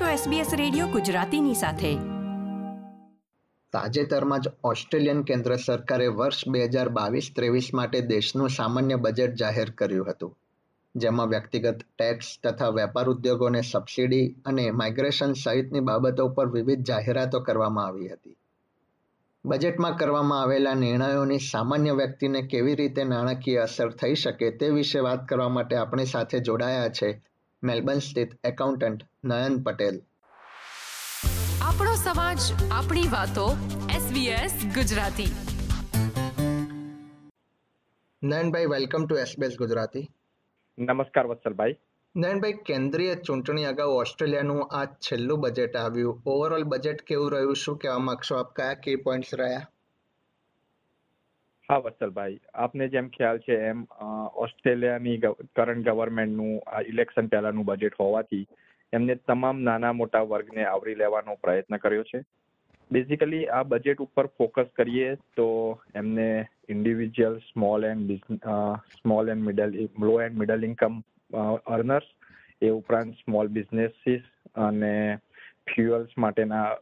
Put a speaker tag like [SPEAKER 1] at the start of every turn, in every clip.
[SPEAKER 1] છો SBS radio ગુજરાતીની સાથે.
[SPEAKER 2] તાજેતરમાં જ ઓસ્ટ્રેલિયન કેન્દ્ર સરકારે વર્ષ બે હજાર બાવીસ ત્રેવીસ માટે દેશનું સામાન્ય બજેટ જાહેર કર્યું હતું, જેમાં વ્યક્તિગત ટેક્સ તથા વેપાર ઉદ્યોગોને સબસિડી અને માઇગ્રેશન સહિતની બાબતો પર વિવિધ જાહેરાતો કરવામાં આવી હતી. બજેટમાં કરવામાં આવેલા નિર્ણયોની સામાન્ય વ્યક્તિને કેવી રીતે નાણાકીય અસર થઈ શકે તે વિશે વાત કરવા માટે આપણી સાથે જોડાયા છે મેલબર્ન સ્થિત એકાઉન્ટન્ટ નયન પટેલ.
[SPEAKER 1] આપણો સમાજ આપણી વાતો SBS Gujarati.
[SPEAKER 2] Nayanbhai welcome to SBS Gujarati.
[SPEAKER 3] નમસ્કાર વત્સલભાઈ.
[SPEAKER 2] નયનભાઈ કેન્દ્રીય ચૂંટણી અગાઉ ઓસ્ટ્રેલિયાનું આ છેલ્લું બજેટ આવ્યું. ઓવરઓલ બજેટ કેવું રહ્યું? શું કહેવા માંગશો આપ? કયા કી પોઈન્ટ્સ રહ્યા?
[SPEAKER 3] હા, વત્સલભાઈ, આપને જેમ ખ્યાલ છે એમ ઓસ્ટ્રેલિયાની કરંટ ગવર્મેન્ટનું આ ઇલેક્શન પહેલાનું બજેટ હોવાથી એમને તમામ નાના મોટા વર્ગને આવરી લેવાનો પ્રયત્ન કર્યો છે. બેઝિકલી આ બજેટ ઉપર ફોકસ કરીએ તો એમને individual small and small and middle low and middle income earners એ ઉપરાંત સ્મોલ બિઝનેસીસ અને ફ્યુઅલ્સ માટેના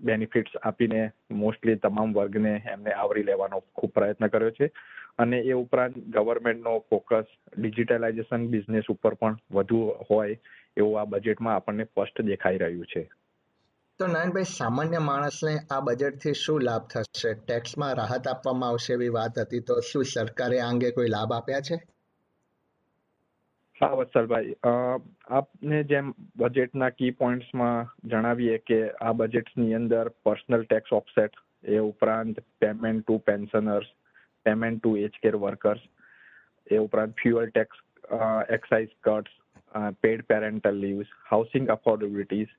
[SPEAKER 3] બેનિફિટ્સ આપીને મોસ્ટલી તમામ વર્ગને એમને આવરી લેવાનો ખૂબ પ્રયત્ન કર્યો છે. અને એ ઉપરાંત ગવર્મેન્ટનો ફોકસ ડિજિટલાઇઝેશન બિઝનેસ ઉપર પણ વધુ હોય એવું આ બજેટમાં આપણને સ્પષ્ટ દેખાઈ રહ્યું છે.
[SPEAKER 2] તો નયનભાઈ સામાન્ય માણસને આ બજેટથી શું લાભ થશે? ટેક્સમાં રાહત આપવામાં આવશે એવી વાત હતી, તો શું સરકારે આ અંગે કોઈ લાભ આપ્યા છે?
[SPEAKER 3] હા, વત્સલભાઈ આપને જેમ બજેટના કી પોઈન્ટ્સમાં જણાવીએ કે આ બજેટની અંદર પર્સનલ ટેક્સ ઓફસેટ એ ઉપરાંત payment to pensioners payment to age care workers એ ઉપરાંત fuel tax excise cuts paid parental leaves housing affordabilities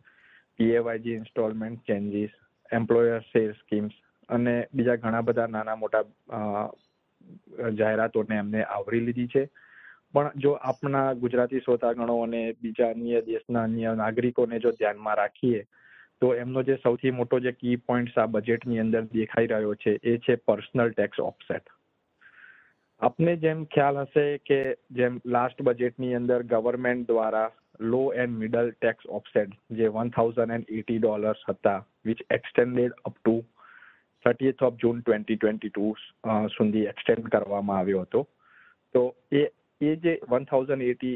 [SPEAKER 3] PAYG instalment changes employer share schemes અને બીજા ઘણા બધા નાના મોટા જાહેરાતોને એમને આવરી લીધી છે. પણ જો આપણા ગુજરાતી શ્રોતાગણો અને બીજા અન્ય દેશના અન્ય નાગરિકોને જો ધ્યાનમાં રાખીએ, તો એમનો જે સૌથી મોટો જે કી પોઈન્ટ્સ આ બજેટની અંદર દેખાઈ રહ્યો છે, એ છે પર્સનલ ટેક્સ ઓફસેટ આપને જેમ ખ્યાલ હશે કે જેમ લાસ્ટ બજેટની અંદર ગવર્મેન્ટ દ્વારા low and middle tax offset જે one thousand and eighty dollars હતા which extended up to thirtieth of June twenty twenty two સુધી એક્સટેન્ડ કરવામાં આવ્યો હતો. તો એ એ જે વન થાઉઝન્ડ એટી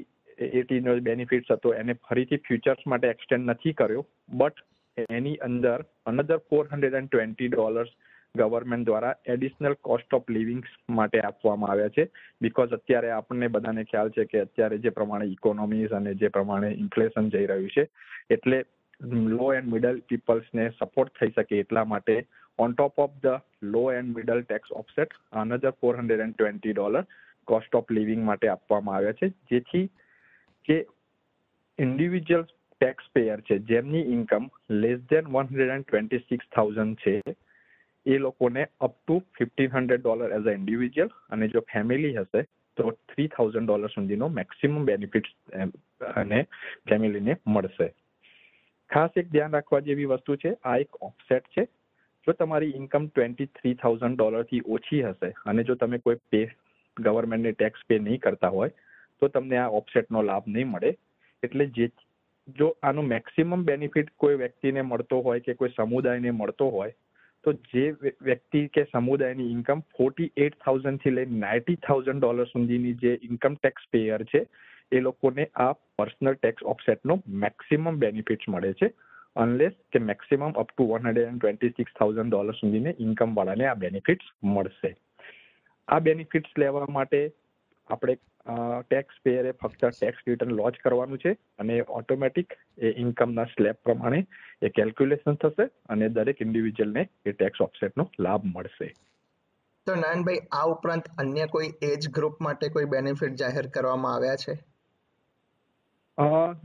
[SPEAKER 3] એટીનો બેનિફિટ્સ હતો, એને ફરીથી ફ્યુચર્સ માટે એક્સટેન્ડ નથી કર્યો બટ એની અંદર another four hundred and twenty dollars government દ્વારા એડિશનલ કોસ્ટ ઓફ લિવિંગ માટે આપવામાં આવ્યા છે બીકોઝ અત્યારે આપણને બધાને ખ્યાલ છે કે અત્યારે જે પ્રમાણે ઇકોનોમીઝ અને જે પ્રમાણે ઇન્ફ્લેશન જઈ રહ્યું છે, એટલે લો એન્ડ મિડલ પીપલ્સને સપોર્ટ થઈ શકે એટલા માટે on top of the low and middle tax offset another four hundred and twenty dollar cost of living માટે આપવામાં આવ્યા છે. જેથી જે ઇન્ડિવિજ્યુઅલ ટેક્સ પેયર છે, જેમની income less than one hundred and twenty six thousand છે, એ લોકોને up to fifteen hundred dollar as a individual અને જો ફેમિલી હશે, તો થ્રી થાઉઝન્ડ ડોલર સુધીનો મેક્સિમમ બેનિફિટ અને ફેમિલીને મળશે. ખાસ એક ધ્યાન રાખવા જેવી વસ્તુ છે, આ એક ઓફસેટ છે. જો તમારી ઇન્કમ ટ્વેન્ટી થ્રી થાઉઝન્ડ ડોલરથી ઓછી હશે અને જો તમે કોઈ પે ગવર્મેન્ટને ટેક્સ પે નહીં કરતા હોય, તો તમને આ ઓફસેટનો લાભ નહીં મળે. એટલે જે, જો આનો મેક્સિમમ બેનિફિટ કોઈ વ્યક્તિને મળતો હોય કે કોઈ સમુદાયને મળતો હોય, તો જે વ્યક્તિ કે સમુદાયની ઇન્કમ ફોર્ટી એટ થાઉઝન્ડથી લઈને નાઇન્ટી થાઉઝન્ડ ડોલર સુધીની જે ઇન્કમ ટેક્સ પેયર છે, એ લોકોને આ પર્સનલ ટેક્સ ઓફસેટનો મેક્સિમમ બેનિફિટ્સ મળે છે અનલેસ કે maximum up to one hundred and twenty six thousand dollar સુધીને income વાળાને આ બેનિફિટ્સ મળશે. આ બેનિફિટ્સ લેવા માટે આપણે ટેક્સ પેયરે ફક્ત ટેક્સ રિટર્ન લોન્ચ કરવાનું છે અને ઓટોમેટિક એ ઇન્કમના સ્લેબ પ્રમાણે એ કેલ્ક્યુલેશન થશે અને દરેક ઇન્ડિવિજ્યુઅલને એ ટેક્સ ઓફસેટનો લાભ મળશે.
[SPEAKER 2] તો નાનભાઈ આ ઉપરાંત અન્ય કોઈ એજ ગ્રુપ માટે કોઈ બેનિફિટ જાહેર કરવામાં આવ્યા છે?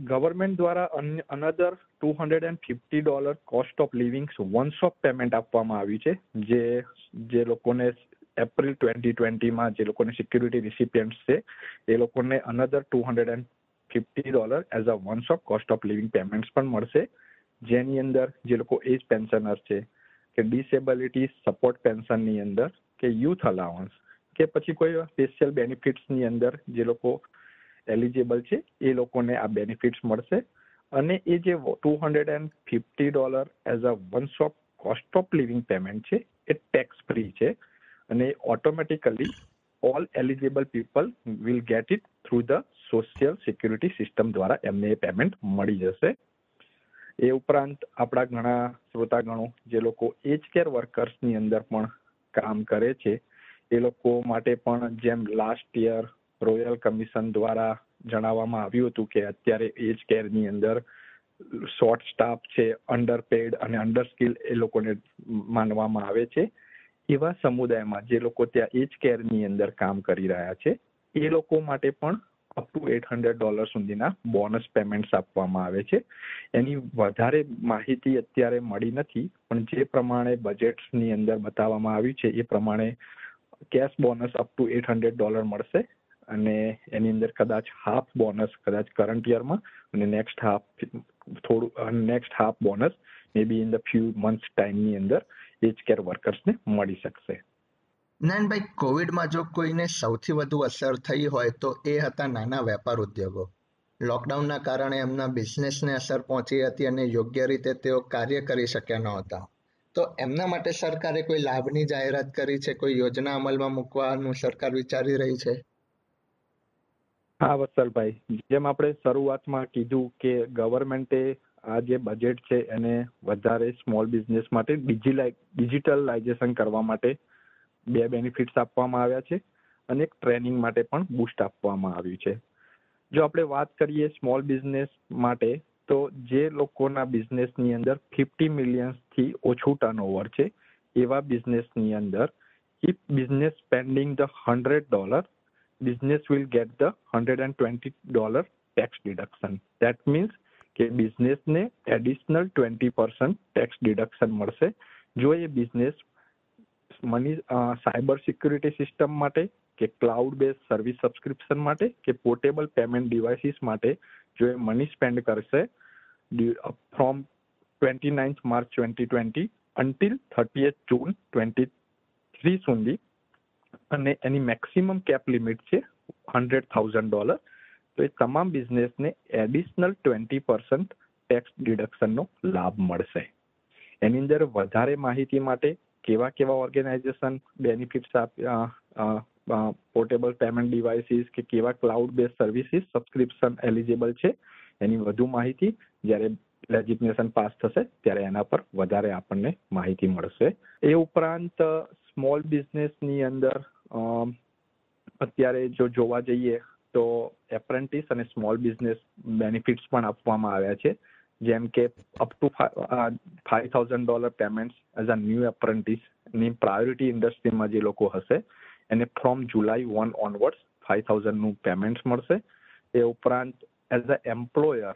[SPEAKER 3] ગવર્મેન્ટ દ્વારા another two hundred and fifty dollar cost of living once off payment આપવામાં આવ્યું છે. જે જે લોકોને એપ્રિલ ટ્વેન્ટી ટ્વેન્ટીમાં જે લોકોને સિક્યુરિટી રિસિપિયન્ટ્સ છે, એ લોકોને another two hundred and fifty dollar as a once off cost of living payments પણ મળશે. જેની અંદર જે લોકો એજ પેન્શનર છે, કે ડિસેબિલિટી સપોર્ટ પેન્શનની અંદર, કે યુથ અલાવન્સ કે પછી કોઈ સ્પેશિયલ બેનિફિટ્સની અંદર જે લોકો એલિજિબલ છે, એ લોકોને આ બેનિફિટ્સ મળશે. અને એ જે two hundred and fifty dollar as a one shop cost of living payment છે, એ ટેક્સ ફ્રી છે. અને automatically all eligible people will get it through the social security system દ્વારા એમને એ પેમેન્ટ મળી જશે. એ ઉપરાંત આપણા ઘણા શ્રોતાગણો, જે લોકો એજ કેર વર્કર્સની અંદર પણ કામ કરે છે, એ લોકો માટે પણ જેમ લાસ્ટ યર રોયલ કમિશન દ્વારા જણાવવામાં આવ્યું હતું કે અત્યારે એજ કેરની અંદર શોર્ટ સ્ટાફ છે અંડરપેડ અને અંડર સ્કિલ એ લોકોને માનવામાં આવે છે. એવા સમુદાયમાં જે લોકો ત્યાં એજ કેરની અંદર કામ કરી રહ્યા છે, એ લોકો માટે પણ up to eight hundred dollar સુધીના બોનસ પેમેન્ટ્સ આપવામાં આવે છે. એની વધારે માહિતી અત્યારે મળી નથી, પણ જે પ્રમાણે બજેટ્સની અંદર બતાવવામાં આવ્યું છે, એ પ્રમાણે cash bonus up to eight hundred dollar મળશે અને એની અંદર કદાચ હાફ બોનસ કદાચ કરંટ યરમાં અને નેક્સ્ટ હાફ થોડું next half bonus may be in the few months ટાઈમની અંદર એજ કેર વર્કર્સને મળી શકશે.
[SPEAKER 2] નાનભાઈ કોવિડમાં જો કોઈને સૌથી વધુ અસર થઈ હોય તો એ હતા નાના વેપાર ઉદ્યોગો. લોકડાઉનના કારણે એમના બિઝનેસને અસર પહોંચી હતી અને યોગ્ય રીતે તેઓ કાર્ય કરી શક્યા નહોતા. તો એમના માટે સરકારે કોઈ લાભની જાહેરાત કરી છે? કોઈ યોજના અમલમાં મૂકવાનું સરકાર વિચારી રહી છે?
[SPEAKER 3] હા વત્સલભાઈ જેમ આપણે શરૂઆતમાં કીધું કે ગવર્મેન્ટે આ જે બજેટ છે એને વધારે સ્મોલ બિઝનેસ માટે ડિજિટલાઇઝેશન કરવા માટે બે બેનિફિટ્સ આપવામાં આવ્યા છે અને એક ટ્રેનિંગ માટે પણ બુસ્ટ આપવામાં આવ્યું છે. જો આપણે વાત કરીએ સ્મોલ બિઝનેસ માટે, તો જે લોકોના બિઝનેસની અંદર ફિફ્ટી મિલિયન્સથી ઓછું ટર્નઓવર છે, એવા બિઝનેસની અંદર if business spending the hundred dollar business will get the 120 dollar tax deduction. That means કે બિઝનેસને additional twenty percent tax deduction મળશે. જો એ business money cyber security system માટે કે ક્લાઉડ બેઝ સર્વિસ સબસ્ક્રિપ્શન માટે કે પોર્ટેબલ પેમેન્ટ ડિવાઇસીસ માટે જો એ મની સ્પેન્ડ કરશે from twenty ninth March twenty twenty until thirtieth June twenty three સુધી અને એની મેક્સિમમ કેપ લિમિટ છે હંડ્રેડ થાઉઝન્ડ ડોલર તો એ તમામ બિઝનેસને એડિશનલ ટ્વેન્ટી પર્સન્ટ ટેક્સ ડિડક્શનનો લાભ મળશે. એની અંદર વધારે માહિતી માટે કેવા કેવા organisation benefits portable payment devices કે કેવા cloud base services subscription eligible છે, એની વધુ માહિતી જ્યારે રેજિગ્નેશન પાસ થશે ત્યારે એના પર વધારે આપણને માહિતી મળશે. એ ઉપરાંત સ્મોલ બિઝનેસની અંદર અત્યારે જો જોવા જઈએ તો એપ્રેન્ટિસ અને સ્મોલ બિઝનેસ બેનિફિટ્સ પણ આપવામાં આવ્યા છે. જેમ કે up to five thousand dollar payments as a new એપ્રેન્ટિસની priority ઇન્ડસ્ટ્રીમાં જે લોકો હશે, એને from July one onwards five થાઉઝન્ડનું payments મળશે. એ ઉપરાંત as a employer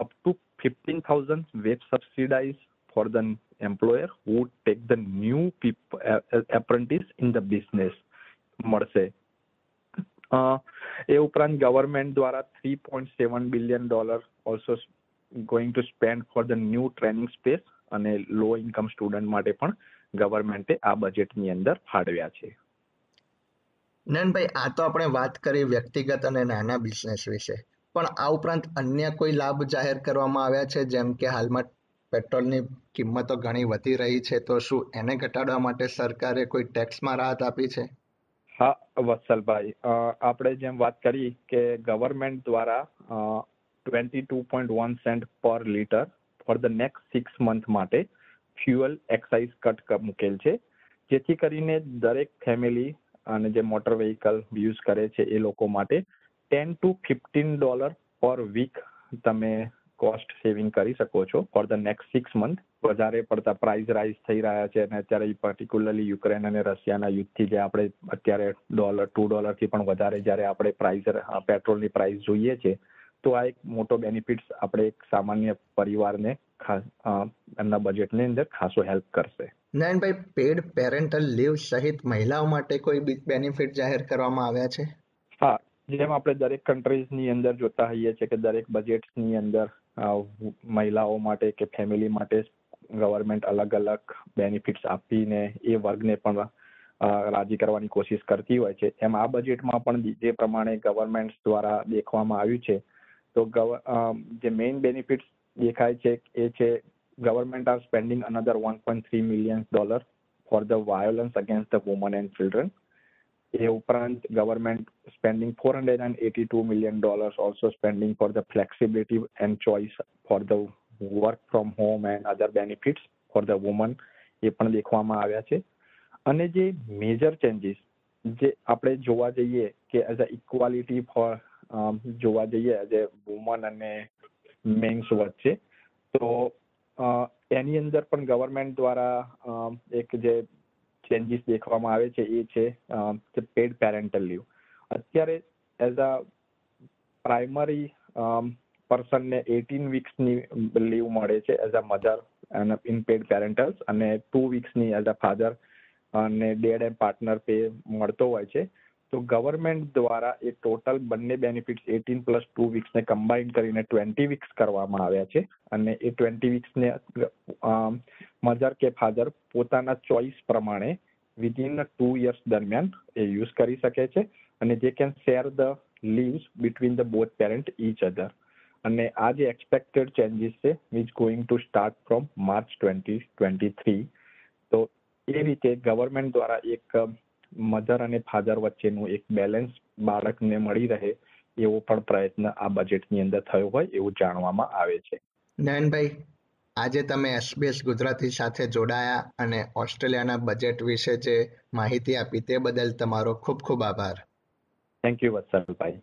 [SPEAKER 3] up to fifteen thousand web subsidise for the employer who take the new apprentice in the business મળશે. એ ઉપરાંત ગવર્મેન્ટ દ્વારા three point seven billion dollar also going to spend for the new training space અને લો income student માટે પણ ગવર્મેન્ટે આ બજેટની અંદર ફાળવ્યા છે.
[SPEAKER 2] નયનભાઈ, આ તો આપણે વાત કરી વ્યક્તિગત અને નાના બિઝનેસ વિશે. પણ આ ઉપરાંત અન્ય કોઈ લાભ જાહેર કરવામાં આવ્યા છે? જેમ કે હાલમાં પેટ્રોલની કિંમતો ઘણી વધી રહી છે, તો શું એને ઘટાડવા માટે સરકારે કોઈ ટેક્સમાં રાહત આપી છે?
[SPEAKER 3] હા, વત્સલભાઈ આપણે જેમ વાત કરી કે ગવર્મેન્ટ દ્વારા twenty two point one cent per litre for the next six month માટે ફ્યુઅલ એક્સાઇઝ કટ મૂકેલ છે. જેથી કરીને દરેક ફેમિલી અને જે મોટર વ્હીકલ યુઝ કરે છે એ લોકો માટે ten to fifteen dollar per week તમે કોસ્ટ સેવિંગ કરી શકો છો for the next six month વધારે પડતા પ્રાઇસ રાઇઝ થઈ રહ્યા છે અને અત્યારે પર્ટિક્યુલરલી યુક્રેન અને રશિયાના યુદ્ધથી જે આપણે અત્યારે ડોલર ટુ ડોલરથી પણ વધારે જ્યારે આપણે પ્રાઇસ પેટ્રોલની પ્રાઇસ જોઈએ છે તો આ એક મોટો બેનિફિટ્સ આપણે એક સામાન્ય પરિવારને એમના બજેટની અંદર ખાસો હેલ્પ કરશે.
[SPEAKER 2] નારાયણભાઈ પેડ પેરેન્ટલ લીવ સહિત મહિલાઓ માટે કોઈ બેનિફિટ જાહેર કરવામાં આવ્યા છે?
[SPEAKER 3] હા જેમ આપણે દરેક કન્ટ્રીઝની અંદર જોતા હોઈએ છીએ કે દરેક બજેટ્સની અંદર મહિલાઓ માટે કે ફેમિલી માટે ગવર્મેન્ટ અલગ અલગ બેનિફિટ્સ આપીને એ વર્ગને પણ રાજી કરવાની કોશિશ કરતી હોય છે. એમ આ બજેટમાં પણ જે પ્રમાણે ગવર્મેન્ટ દ્વારા દેખવામાં આવ્યું છે, તો જે મેઇન બેનિફિટ્સ દેખાય છે એ છે government are spending another one point three million dollar for the violence against the woman and children એ ઉપરાંત government spending four hundred and eighty two million dollars also spending for the flexibility and choice for the work from home and other benefits for the woman એ પણ દેખવામાં આવ્યા છે. અને જે major changes જે આપણે જોવા જઈએ કે એઝ અ ઇક્વાલિટી ફોર જોવા જઈએ એઝ એ વુમન અને મેન્સ વચ્ચે, તો એની અંદર પણ ગવર્મેન્ટ દ્વારા એક જે ચેન્જીસ દેખવામાં આવે છે એ છે પેડ પેરેન્ટલ લીવ અત્યારે એઝ અ પ્રાઇમરી પર્સનને એટીન વીક્સની લીવ મળે છે એઝ અ મધર અને ઇનપેડ પેરેન્ટલ્સ અને ટુ વીક્સની એઝ અ ફાધર અને ડેડ એન્ડ પાર્ટનર પે મળતો હોય છે. તો ગવર્મેન્ટ દ્વારા એ ટોટલ બંને બેનિફિટ્સ એટીન પ્લસ ટુ વીક્સને કમ્બાઈન કરીને ટ્વેન્ટી વીક્સ કરવામાં આવ્યા છે અને એ ટ્વેન્ટી વીક્સને મધર કે ફાધર પોતાના ચોઇસ પ્રમાણે વિધિન ટુ યર્સ દરમિયાન એ યુઝ કરી શકે છે અને જે can share the leaves between the both parent each other અને આ જે એક્સપેક્ટેડ ચેન્જીસ છે which going to start from March twenty twenty three તો એ રીતે ગવર્મેન્ટ દ્વારા એક મધર અને ફાધર વચ્ચેનું એક બેલેન્સ બાળકને મળી રહે એવો પણ પ્રયત્ન આ બજેટની અંદર થયો હોય એવું જાણવામાં આવે છે.
[SPEAKER 2] નયનભાઈ આજે તમે એસબીએસ ગુજરાતી સાથે જોડાયા અને ઓસ્ટ્રેલિયાના બજેટ વિશે જે માહિતી આપી તે બદલ તમારો ખૂબ ખૂબ આભાર.
[SPEAKER 3] Thank you વત્સલભાઈ.